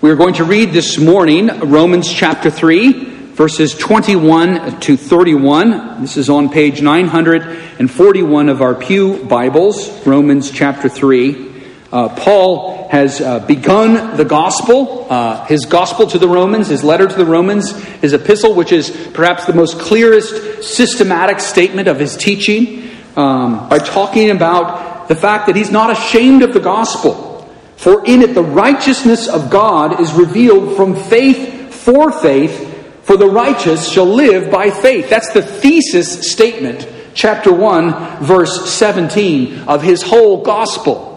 We are going to read this morning Romans chapter 3, verses 21 to 31. This is on page 941 of our Pew Bibles, Romans chapter 3. Uh, Paul has uh, begun the gospel, uh, his gospel to the Romans, his letter to the Romans, his epistle, which is perhaps the most clearest systematic statement of his teaching, um, by talking about the fact that he's not ashamed of the gospel. For in it the righteousness of God is revealed from faith for faith, for the righteous shall live by faith. That's the thesis statement, chapter 1, verse 17 of his whole gospel.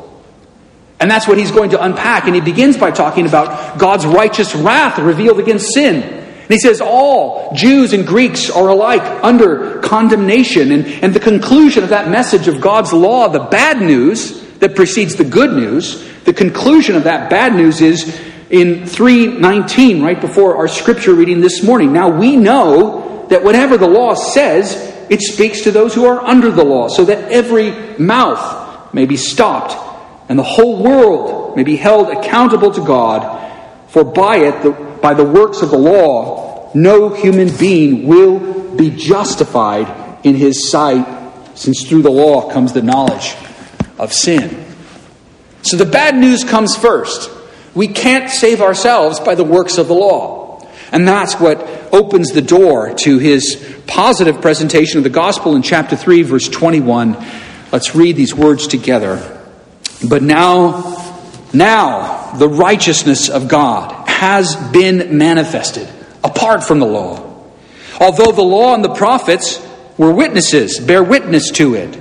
And that's what he's going to unpack. And he begins by talking about God's righteous wrath revealed against sin. And he says all Jews and Greeks are alike under condemnation. And, and the conclusion of that message of God's law, the bad news that precedes the good news, the conclusion of that bad news is in 319, right before our scripture reading this morning. Now we know that whatever the law says, it speaks to those who are under the law, so that every mouth may be stopped and the whole world may be held accountable to God, for by it, the, by the works of the law, no human being will be justified in his sight, since through the law comes the knowledge of sin. So the bad news comes first. We can't save ourselves by the works of the law. And that's what opens the door to his positive presentation of the gospel in chapter 3, verse 21. Let's read these words together. But now, now the righteousness of God has been manifested apart from the law. Although the law and the prophets were witnesses, bear witness to it.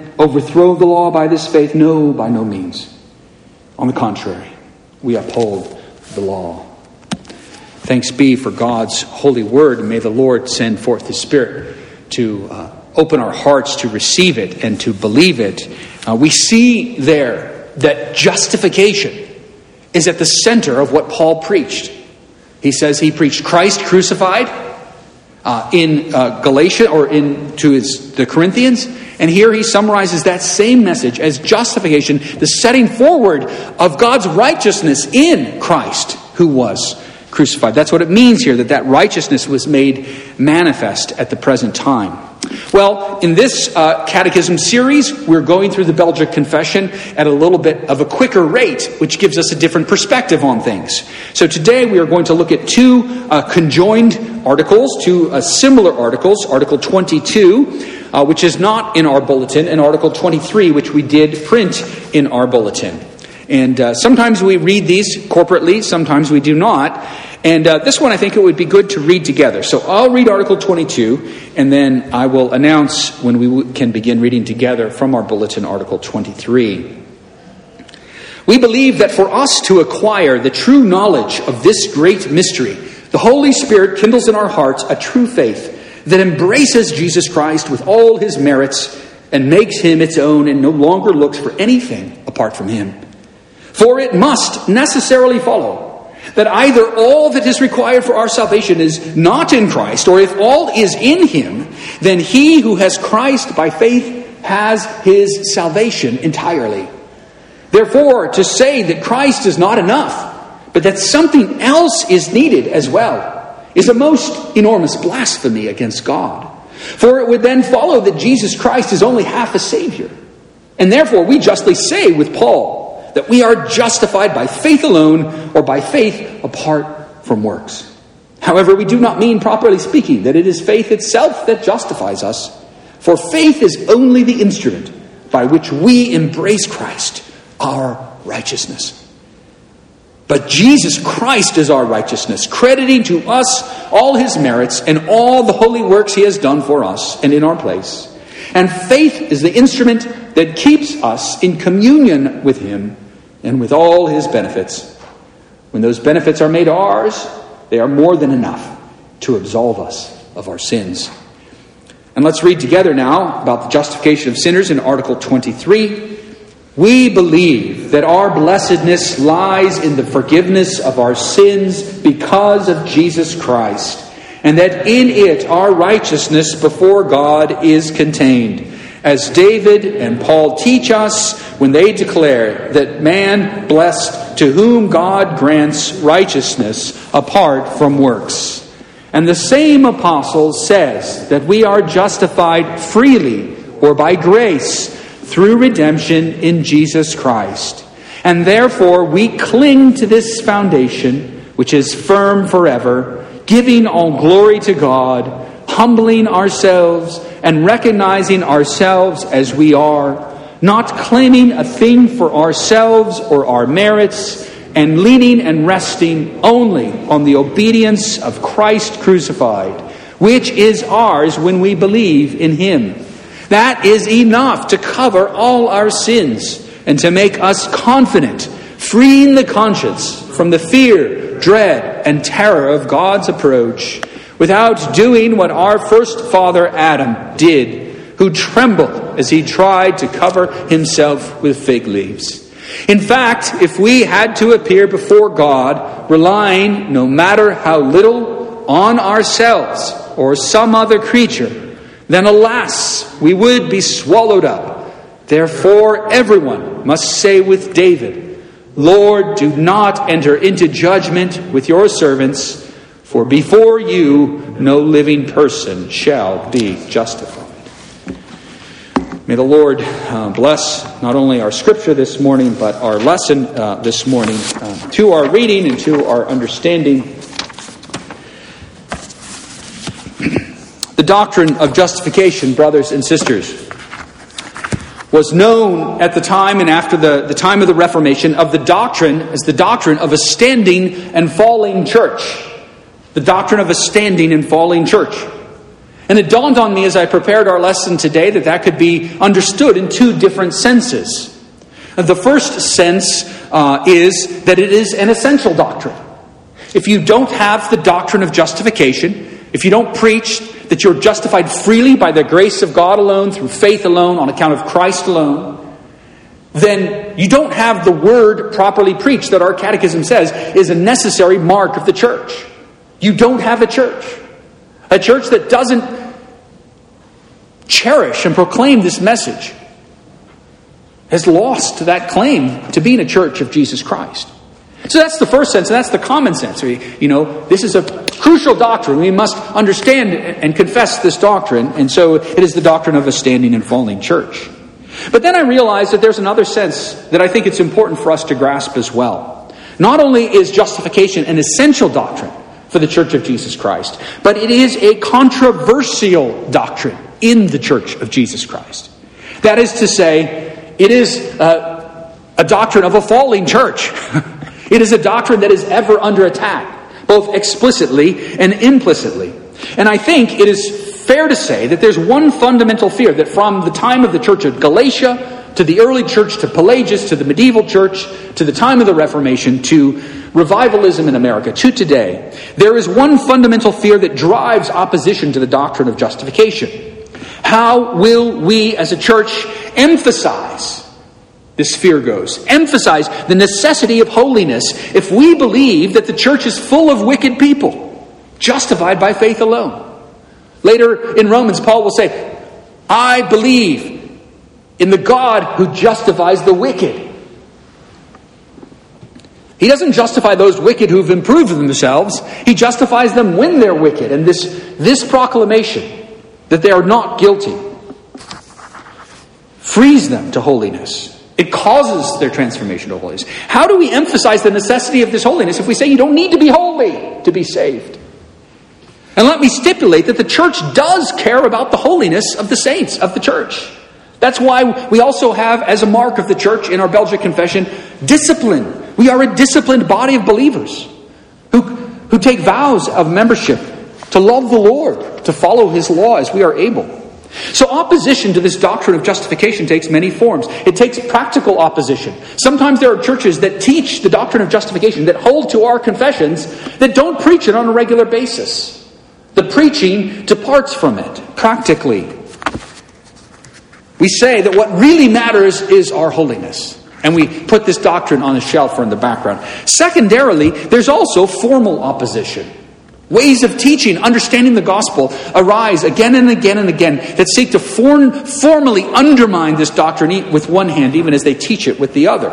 overthrow the law by this faith? No, by no means. On the contrary, we uphold the law. Thanks be for God's holy word. May the Lord send forth His Spirit to uh, open our hearts to receive it and to believe it. Uh, we see there that justification is at the center of what Paul preached. He says he preached Christ crucified uh, in uh, Galatia or in to his, the Corinthians, and here he summarizes that same message as justification, the setting forward of God's righteousness in Christ, who was crucified. That's what it means here that that righteousness was made manifest at the present time. Well, in this uh, catechism series, we're going through the Belgic Confession at a little bit of a quicker rate, which gives us a different perspective on things. So today we are going to look at two uh, conjoined articles, two uh, similar articles, Article 22, uh, which is not in our bulletin, and Article 23, which we did print in our bulletin. And uh, sometimes we read these corporately, sometimes we do not. And uh, this one I think it would be good to read together. So I'll read Article 22, and then I will announce when we can begin reading together from our bulletin, Article 23. We believe that for us to acquire the true knowledge of this great mystery, the Holy Spirit kindles in our hearts a true faith that embraces Jesus Christ with all his merits and makes him its own and no longer looks for anything apart from him. For it must necessarily follow That either all that is required for our salvation is not in Christ, or if all is in Him, then he who has Christ by faith has his salvation entirely. Therefore, to say that Christ is not enough, but that something else is needed as well, is a most enormous blasphemy against God. For it would then follow that Jesus Christ is only half a Savior. And therefore, we justly say with Paul that we are justified by faith alone or by faith apart from works. However, we do not mean, properly speaking, that it is faith itself that justifies us, for faith is only the instrument by which we embrace Christ, our righteousness. But Jesus Christ is our righteousness, crediting to us all his merits and all the holy works he has done for us and in our place. And faith is the instrument that keeps us in communion with him and with all his benefits. When those benefits are made ours, they are more than enough to absolve us of our sins. And let's read together now about the justification of sinners in Article 23. We believe that our blessedness lies in the forgiveness of our sins because of Jesus Christ, and that in it our righteousness before God is contained. As David and Paul teach us when they declare that man blessed to whom God grants righteousness apart from works. And the same apostle says that we are justified freely or by grace through redemption in Jesus Christ. And therefore, we cling to this foundation, which is firm forever, giving all glory to God, humbling ourselves, and recognizing ourselves as we are, not claiming a thing for ourselves or our merits, and leaning and resting only on the obedience of Christ crucified, which is ours when we believe in Him. That is enough to cover all our sins and to make us confident, freeing the conscience from the fear, dread, and terror of God's approach without doing what our first father Adam did, who trembled as he tried to cover himself with fig leaves. In fact, if we had to appear before God relying, no matter how little, on ourselves or some other creature, then alas, we would be swallowed up. Therefore, everyone must say with David, Lord, do not enter into judgment with your servants, for before you no living person shall be justified. May the Lord uh, bless not only our scripture this morning, but our lesson uh, this morning uh, to our reading and to our understanding. The doctrine of justification, brothers and sisters, was known at the time and after the, the time of the Reformation of the doctrine as the doctrine of a standing and falling church. The doctrine of a standing and falling church. And it dawned on me as I prepared our lesson today that that could be understood in two different senses. The first sense uh, is that it is an essential doctrine. If you don't have the doctrine of justification, if you don't preach that you're justified freely by the grace of God alone, through faith alone, on account of Christ alone, then you don't have the word properly preached that our catechism says is a necessary mark of the church. You don't have a church. A church that doesn't cherish and proclaim this message has lost that claim to being a church of Jesus Christ. So that's the first sense, and that's the common sense. You know, this is a crucial doctrine. We must understand and confess this doctrine, and so it is the doctrine of a standing and falling church. But then I realized that there's another sense that I think it's important for us to grasp as well. Not only is justification an essential doctrine for the Church of Jesus Christ, but it is a controversial doctrine in the Church of Jesus Christ. That is to say, it is uh, a doctrine of a falling church. It is a doctrine that is ever under attack, both explicitly and implicitly. And I think it is fair to say that there's one fundamental fear that from the time of the church of Galatia to the early church to Pelagius to the medieval church to the time of the Reformation to revivalism in America to today, there is one fundamental fear that drives opposition to the doctrine of justification. How will we as a church emphasize this fear goes. Emphasize the necessity of holiness if we believe that the church is full of wicked people, justified by faith alone. Later in Romans, Paul will say, I believe in the God who justifies the wicked. He doesn't justify those wicked who've improved themselves. He justifies them when they're wicked. And this, this proclamation that they are not guilty frees them to holiness. It causes their transformation to holiness. How do we emphasize the necessity of this holiness if we say you don't need to be holy to be saved? And let me stipulate that the church does care about the holiness of the saints of the church. That's why we also have, as a mark of the church in our Belgic confession, discipline. We are a disciplined body of believers who, who take vows of membership to love the Lord, to follow his law as we are able. So, opposition to this doctrine of justification takes many forms. It takes practical opposition. Sometimes there are churches that teach the doctrine of justification, that hold to our confessions, that don't preach it on a regular basis. The preaching departs from it, practically. We say that what really matters is our holiness. And we put this doctrine on the shelf or in the background. Secondarily, there's also formal opposition. Ways of teaching, understanding the gospel arise again and again and again that seek to form, formally undermine this doctrine with one hand, even as they teach it with the other.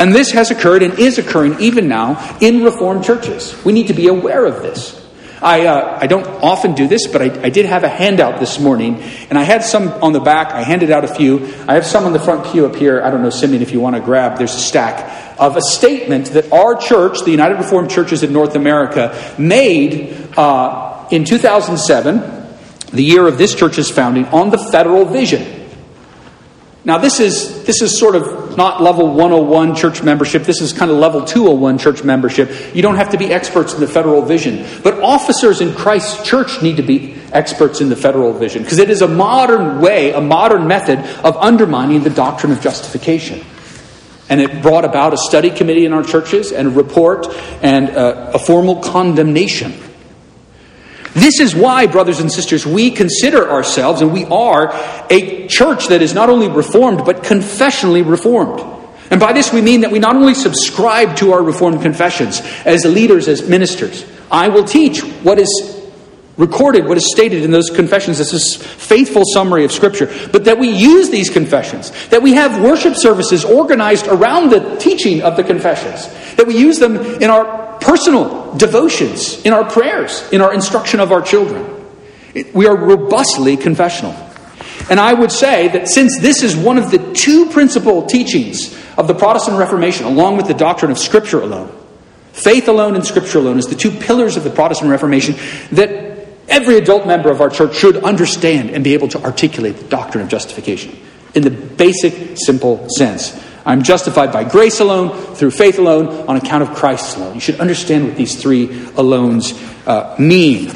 And this has occurred and is occurring even now in Reformed churches. We need to be aware of this. I, uh, I don't often do this, but I, I did have a handout this morning, and I had some on the back. I handed out a few. I have some on the front pew up here. I don't know, Simeon, if you want to grab. There's a stack of a statement that our church, the United Reformed Churches in North America, made uh, in 2007, the year of this church's founding, on the federal vision. Now, this is, this is sort of not level 101 church membership. This is kind of level 201 church membership. You don't have to be experts in the federal vision. But officers in Christ's church need to be experts in the federal vision because it is a modern way, a modern method of undermining the doctrine of justification. And it brought about a study committee in our churches and a report and a, a formal condemnation this is why, brothers and sisters, we consider ourselves, and we are, a church that is not only reformed, but confessionally reformed. And by this we mean that we not only subscribe to our reformed confessions as leaders, as ministers. I will teach what is recorded, what is stated in those confessions as a faithful summary of Scripture, but that we use these confessions, that we have worship services organized around the teaching of the confessions, that we use them in our personal devotions, in our prayers, in our instruction of our children. We are robustly confessional. And I would say that since this is one of the two principal teachings of the Protestant Reformation, along with the doctrine of Scripture alone, faith alone and Scripture alone is the two pillars of the Protestant Reformation that every adult member of our church should understand and be able to articulate the doctrine of justification in the basic, simple sense. I'm justified by grace alone, through faith alone, on account of Christ alone. You should understand what these three alones uh, mean.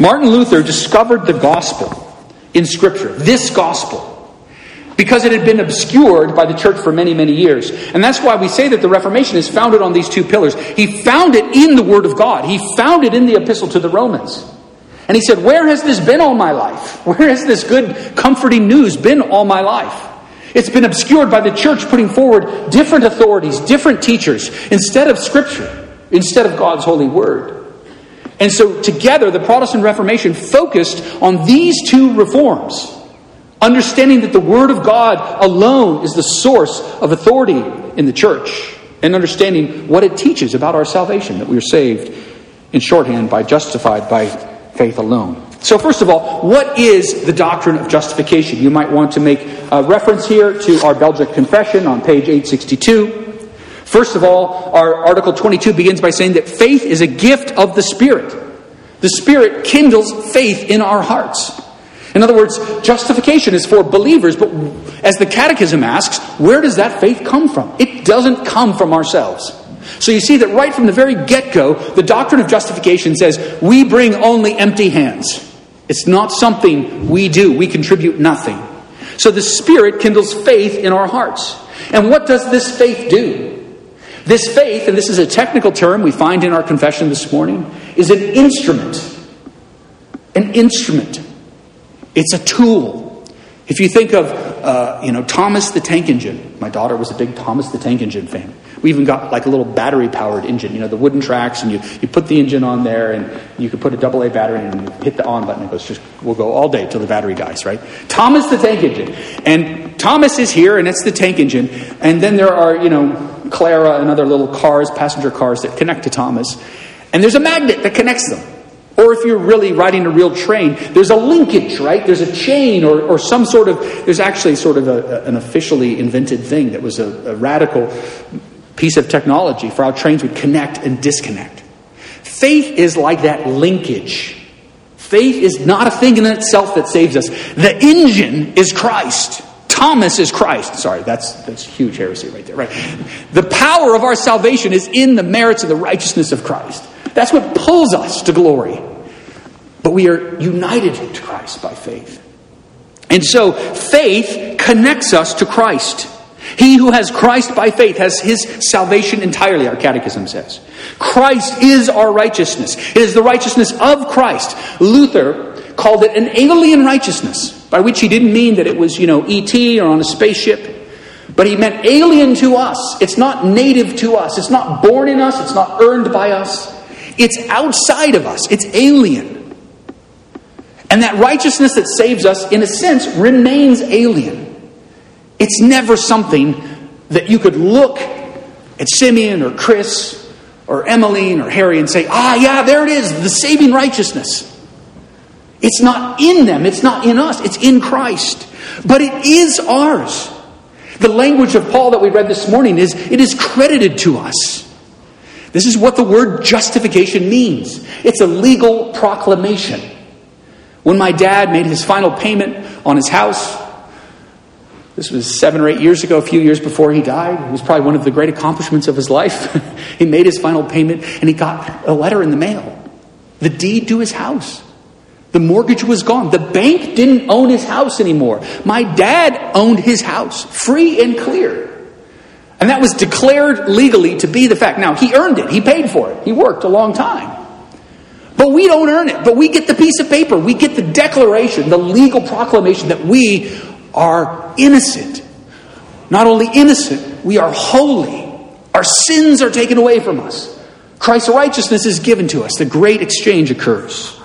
Martin Luther discovered the gospel in Scripture, this gospel, because it had been obscured by the church for many, many years. And that's why we say that the Reformation is founded on these two pillars. He found it in the Word of God, he found it in the Epistle to the Romans. And he said, Where has this been all my life? Where has this good, comforting news been all my life? It's been obscured by the church putting forward different authorities, different teachers, instead of Scripture, instead of God's holy word. And so, together, the Protestant Reformation focused on these two reforms understanding that the Word of God alone is the source of authority in the church, and understanding what it teaches about our salvation, that we are saved in shorthand by justified by faith alone. So, first of all, what is the doctrine of justification? You might want to make a reference here to our Belgic Confession on page 862. First of all, our Article 22 begins by saying that faith is a gift of the Spirit. The Spirit kindles faith in our hearts. In other words, justification is for believers, but as the Catechism asks, where does that faith come from? It doesn't come from ourselves. So you see that right from the very get go, the doctrine of justification says we bring only empty hands. It's not something we do, we contribute nothing. So the Spirit kindles faith in our hearts. And what does this faith do? This faith, and this is a technical term we find in our confession this morning, is an instrument. An instrument. It's a tool. If you think of uh, you know, Thomas the Tank Engine. My daughter was a big Thomas the Tank Engine fan. We even got like a little battery powered engine, you know, the wooden tracks, and you, you put the engine on there, and you could put a double A battery and you hit the on button. It goes just, we'll go all day till the battery dies, right? Thomas the Tank Engine. And Thomas is here, and it's the tank engine. And then there are, you know, Clara and other little cars, passenger cars that connect to Thomas. And there's a magnet that connects them. Or if you're really riding a real train, there's a linkage, right? There's a chain or, or some sort of, there's actually sort of a, an officially invented thing that was a, a radical piece of technology for how trains would connect and disconnect. Faith is like that linkage. Faith is not a thing in itself that saves us. The engine is Christ. Thomas is Christ. Sorry, that's, that's huge heresy right there, right? The power of our salvation is in the merits of the righteousness of Christ. That's what pulls us to glory. But we are united to Christ by faith. And so faith connects us to Christ. He who has Christ by faith has his salvation entirely, our catechism says. Christ is our righteousness. It is the righteousness of Christ. Luther called it an alien righteousness, by which he didn't mean that it was, you know, ET or on a spaceship, but he meant alien to us. It's not native to us. It's not born in us. It's not earned by us. It's outside of us. It's alien. And that righteousness that saves us, in a sense, remains alien. It's never something that you could look at Simeon or Chris or Emmeline or Harry and say, ah, yeah, there it is, the saving righteousness. It's not in them, it's not in us, it's in Christ. But it is ours. The language of Paul that we read this morning is it is credited to us. This is what the word justification means it's a legal proclamation. When my dad made his final payment on his house, this was seven or eight years ago, a few years before he died. It was probably one of the great accomplishments of his life. he made his final payment and he got a letter in the mail the deed to his house. The mortgage was gone. The bank didn't own his house anymore. My dad owned his house, free and clear. And that was declared legally to be the fact. Now, he earned it, he paid for it, he worked a long time. But we don't earn it, but we get the piece of paper, we get the declaration, the legal proclamation that we are innocent. Not only innocent, we are holy. Our sins are taken away from us. Christ's righteousness is given to us. The great exchange occurs.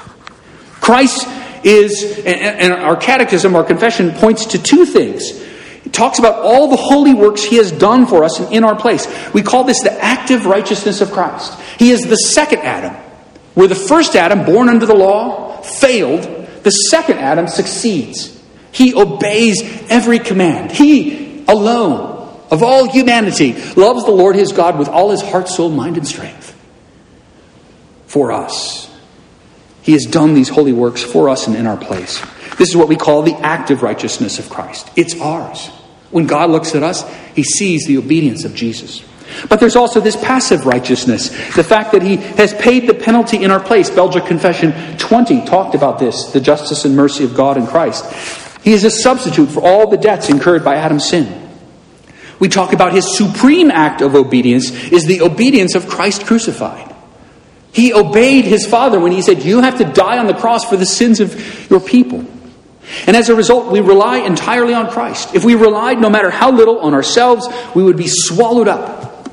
Christ is, and our catechism, our confession points to two things. It talks about all the holy works he has done for us and in our place. We call this the active righteousness of Christ. He is the second Adam. Where the first Adam, born under the law, failed, the second Adam succeeds. He obeys every command. He alone, of all humanity, loves the Lord his God with all his heart, soul, mind, and strength. For us. He has done these holy works for us and in our place. This is what we call the active righteousness of Christ. It's ours. When God looks at us, he sees the obedience of Jesus. But there's also this passive righteousness, the fact that he has paid the penalty in our place. Belgic Confession 20 talked about this, the justice and mercy of God in Christ. He is a substitute for all the debts incurred by Adam's sin. We talk about his supreme act of obedience is the obedience of Christ crucified. He obeyed his father when he said, You have to die on the cross for the sins of your people. And as a result, we rely entirely on Christ. If we relied, no matter how little, on ourselves, we would be swallowed up.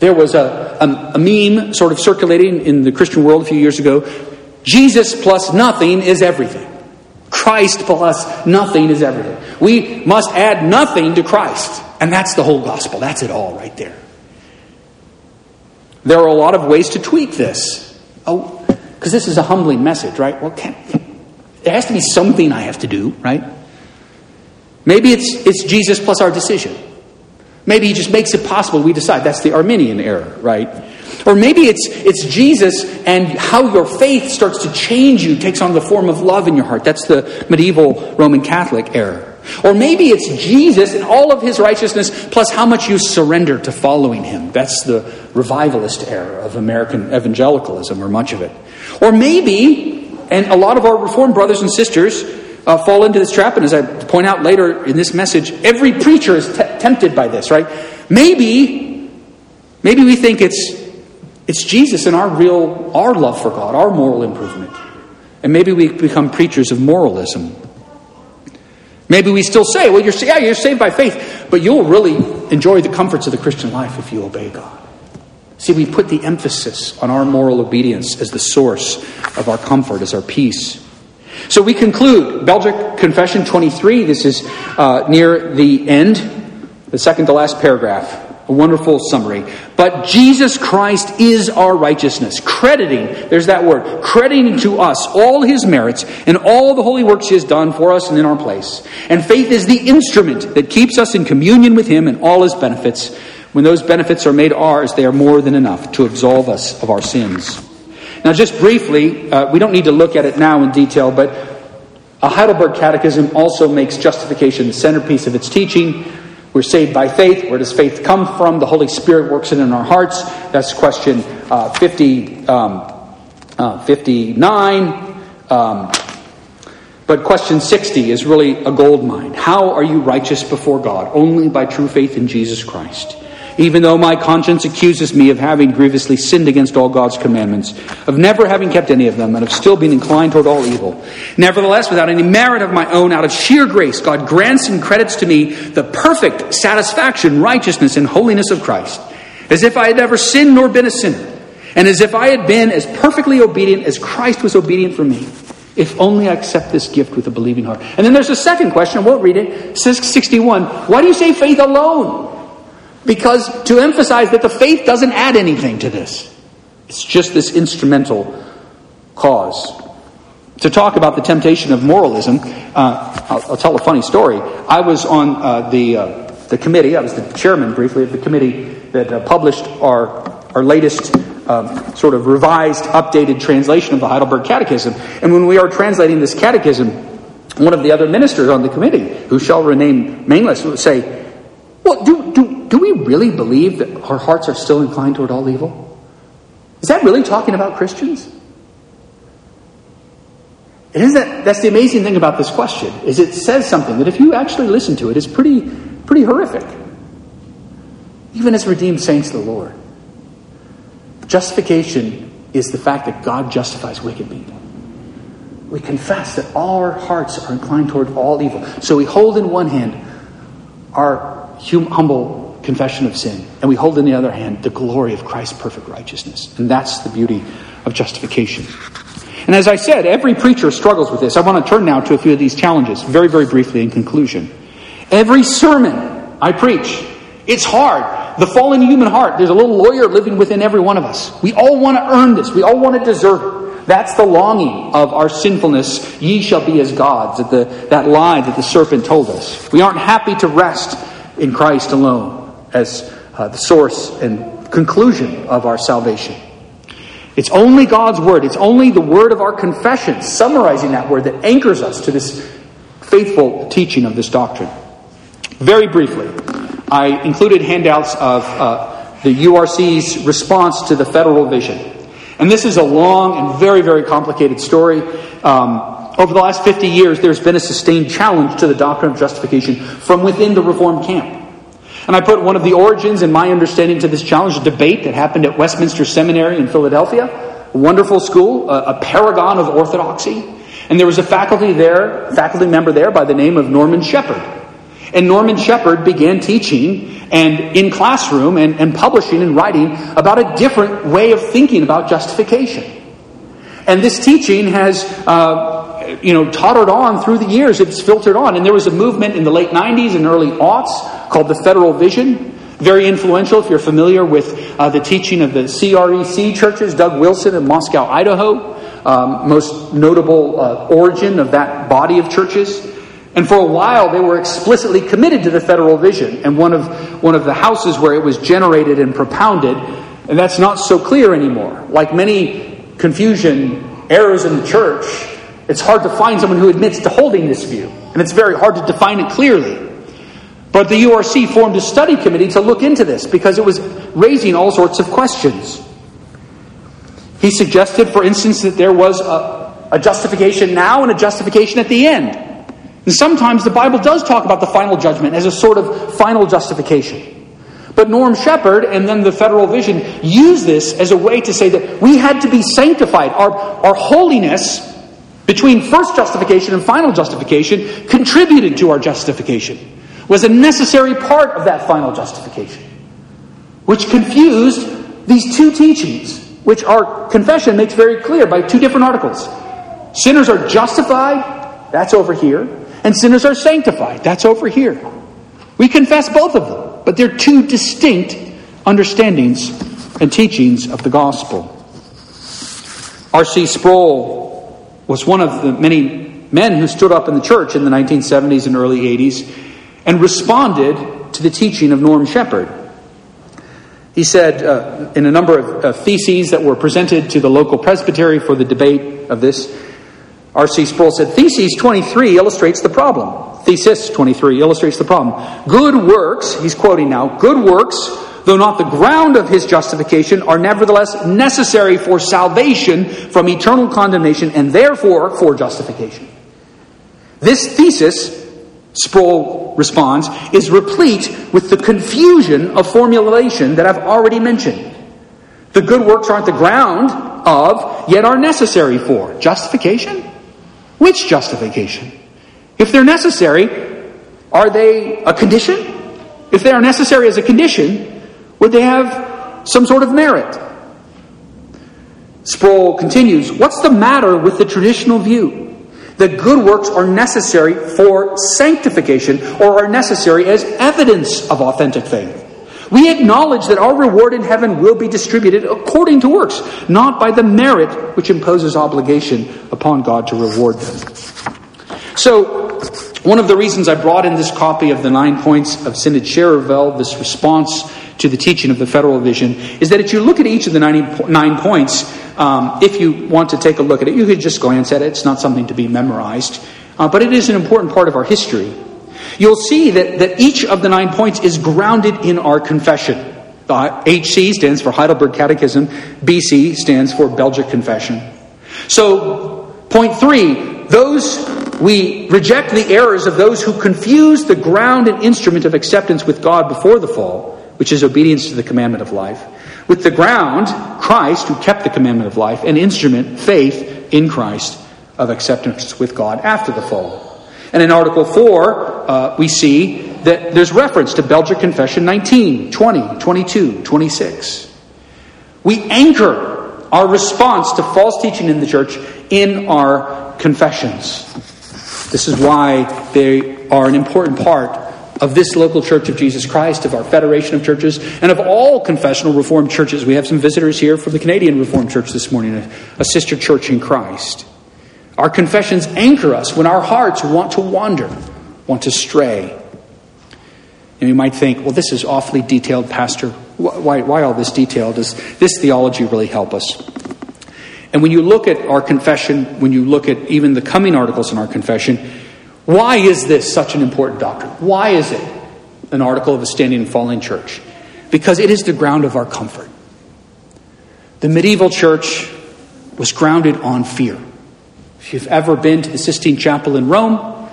There was a, a, a meme sort of circulating in the Christian world a few years ago Jesus plus nothing is everything. Christ plus nothing is everything. We must add nothing to Christ. And that's the whole gospel. That's it all right there. There are a lot of ways to tweak this. Oh, because this is a humbling message, right? Well, can, there has to be something I have to do, right? Maybe it's, it's Jesus plus our decision. Maybe he just makes it possible we decide. That's the Arminian error, right? Or maybe it's, it's Jesus and how your faith starts to change you, takes on the form of love in your heart. That's the medieval Roman Catholic error. Or maybe it's Jesus and all of his righteousness plus how much you surrender to following him. That's the revivalist era of American evangelicalism, or much of it. Or maybe, and a lot of our Reformed brothers and sisters uh, fall into this trap, and as I point out later in this message, every preacher is t- tempted by this, right? Maybe, maybe we think it's it's Jesus and our real our love for God, our moral improvement. And maybe we become preachers of moralism. Maybe we still say, well, you're, yeah, you're saved by faith, but you'll really enjoy the comforts of the Christian life if you obey God. See, we put the emphasis on our moral obedience as the source of our comfort, as our peace. So we conclude Belgic Confession 23. This is uh, near the end, the second to last paragraph. A wonderful summary. But Jesus Christ is our righteousness, crediting, there's that word, crediting to us all his merits and all the holy works he has done for us and in our place. And faith is the instrument that keeps us in communion with him and all his benefits. When those benefits are made ours, they are more than enough to absolve us of our sins. Now, just briefly, uh, we don't need to look at it now in detail, but a Heidelberg Catechism also makes justification the centerpiece of its teaching. We're saved by faith. Where does faith come from? The Holy Spirit works it in our hearts. That's question uh, 50, um, uh, 59. Um, but question 60 is really a gold mine. How are you righteous before God? Only by true faith in Jesus Christ even though my conscience accuses me of having grievously sinned against all God's commandments, of never having kept any of them, and of still being inclined toward all evil. Nevertheless, without any merit of my own, out of sheer grace, God grants and credits to me the perfect satisfaction, righteousness, and holiness of Christ, as if I had never sinned nor been a sinner, and as if I had been as perfectly obedient as Christ was obedient for me. If only I accept this gift with a believing heart. And then there's a second question, I won't read it. it says 61. Why do you say faith alone? Because to emphasize that the faith doesn't add anything to this, it's just this instrumental cause. To talk about the temptation of moralism, uh, I'll, I'll, tell a funny story. I was on uh, the, uh, the committee, I was the chairman briefly of the committee that uh, published our, our latest um, sort of revised, updated translation of the Heidelberg Catechism. And when we are translating this catechism, one of the other ministers on the committee, who shall remain nameless, would say, Well, do, do, do we really believe that our hearts are still inclined toward all evil? Is that really talking about Christians? Isn't that that's the amazing thing about this question, is it says something that if you actually listen to it, is pretty pretty horrific. Even as redeemed saints of the Lord. Justification is the fact that God justifies wicked people. We confess that all our hearts are inclined toward all evil. So we hold in one hand our humble confession of sin. And we hold in the other hand the glory of Christ's perfect righteousness. And that's the beauty of justification. And as I said, every preacher struggles with this. I want to turn now to a few of these challenges, very, very briefly in conclusion. Every sermon I preach, it's hard. The fallen human heart, there's a little lawyer living within every one of us. We all want to earn this, we all want to deserve it. That's the longing of our sinfulness. Ye shall be as gods, that, the, that lie that the serpent told us. We aren't happy to rest in Christ alone as uh, the source and conclusion of our salvation. It's only God's word, it's only the word of our confession, summarizing that word, that anchors us to this faithful teaching of this doctrine. Very briefly, I included handouts of uh, the URC's response to the federal vision. And this is a long and very, very complicated story. Um, over the last 50 years, there's been a sustained challenge to the doctrine of justification from within the Reformed camp. And I put one of the origins in my understanding to this challenge, a debate that happened at Westminster Seminary in Philadelphia, a wonderful school, a, a paragon of orthodoxy. And there was a faculty there, faculty member there by the name of Norman Shepherd. And Norman Shepherd began teaching and in classroom and, and publishing and writing about a different way of thinking about justification. And this teaching has, uh, you know, tottered on through the years. It's filtered on. And there was a movement in the late 90s and early aughts called the Federal Vision. Very influential if you're familiar with uh, the teaching of the CREC churches, Doug Wilson in Moscow, Idaho. Um, most notable uh, origin of that body of churches. And for a while, they were explicitly committed to the federal vision. And one of, one of the houses where it was generated and propounded, and that's not so clear anymore. Like many confusion, errors in the church, it's hard to find someone who admits to holding this view. And it's very hard to define it clearly. But the URC formed a study committee to look into this because it was raising all sorts of questions. He suggested, for instance, that there was a, a justification now and a justification at the end. And sometimes the Bible does talk about the final judgment as a sort of final justification. But Norm Shepherd and then the Federal Vision use this as a way to say that we had to be sanctified. Our, our holiness between first justification and final justification contributed to our justification, was a necessary part of that final justification, which confused these two teachings, which our confession makes very clear by two different articles. Sinners are justified, that's over here, and sinners are sanctified, that's over here. We confess both of them, but they're two distinct understandings and teachings of the gospel. R.C. Sproul was one of the many men who stood up in the church in the 1970s and early 80s and responded to the teaching of Norm Shepherd. He said uh, in a number of uh, theses that were presented to the local presbytery for the debate of this, R.C. Sproul said, Thesis 23 illustrates the problem. Thesis 23 illustrates the problem. Good works, he's quoting now, good works though not the ground of his justification, are nevertheless necessary for salvation from eternal condemnation and therefore for justification. This thesis, Sproul responds, is replete with the confusion of formulation that I've already mentioned. The good works aren't the ground of, yet are necessary for. Justification? Which justification? If they're necessary, are they a condition? If they are necessary as a condition, would they have some sort of merit? Sproul continues What's the matter with the traditional view? that good works are necessary for sanctification or are necessary as evidence of authentic faith. We acknowledge that our reward in heaven will be distributed according to works, not by the merit which imposes obligation upon God to reward them. So, one of the reasons I brought in this copy of the nine points of Synod Schererville, this response to the teaching of the federal vision is that if you look at each of the 99 points, um, if you want to take a look at it, you could just glance at it. It's not something to be memorized, uh, but it is an important part of our history. You'll see that, that each of the nine points is grounded in our confession. The HC stands for Heidelberg Catechism, BC stands for Belgic Confession. So, point three, those we reject the errors of those who confuse the ground and instrument of acceptance with God before the fall which is obedience to the commandment of life. With the ground, Christ, who kept the commandment of life, and instrument, faith in Christ of acceptance with God after the fall. And in Article 4, uh, we see that there's reference to Belgic Confession 19, 20, 22, 26. We anchor our response to false teaching in the church in our confessions. This is why they are an important part of this local church of Jesus Christ, of our federation of churches, and of all confessional Reformed churches. We have some visitors here from the Canadian Reformed Church this morning, a, sister church in Christ. Our confessions anchor us when our hearts want to wander, want to stray. And you might think, well, this is awfully detailed, Pastor. Why, why all this detail? Does this theology really help us? And when you look at our confession, when you look at even the coming articles in our confession, why is this such an important doctrine? Why is it an article of a standing and falling church? Because it is the ground of our comfort. The medieval church was grounded on fear. If you've ever been to the Sistine Chapel in Rome,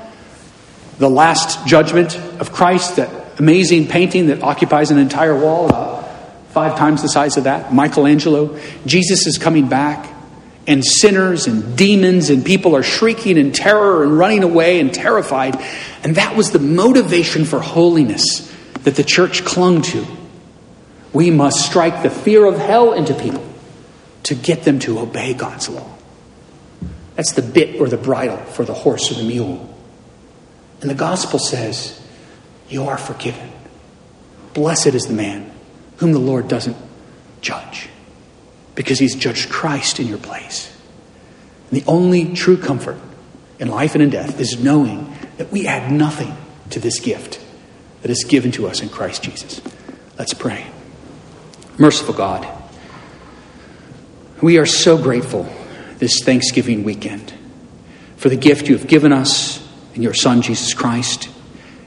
the Last Judgment of Christ, that amazing painting that occupies an entire wall, five times the size of that, Michelangelo, Jesus is coming back and sinners and demons and people are shrieking in terror and running away and terrified. And that was the motivation for holiness that the church clung to. We must strike the fear of hell into people to get them to obey God's law. That's the bit or the bridle for the horse or the mule. And the gospel says, You are forgiven. Blessed is the man whom the Lord doesn't judge because he's judged Christ in your place. And the only true comfort in life and in death is knowing that we add nothing to this gift that is given to us in Christ Jesus. Let's pray. Merciful God, we are so grateful this Thanksgiving weekend for the gift you have given us in your Son, Jesus Christ,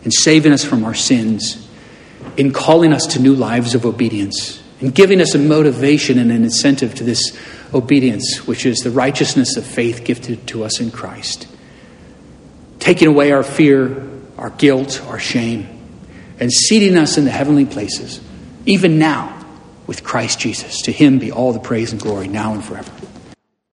in saving us from our sins, in calling us to new lives of obedience and giving us a motivation and an incentive to this obedience, which is the righteousness of faith gifted to us in Christ. Taking away our fear, our guilt, our shame, and seating us in the heavenly places, even now, with Christ Jesus. To him be all the praise and glory, now and forever.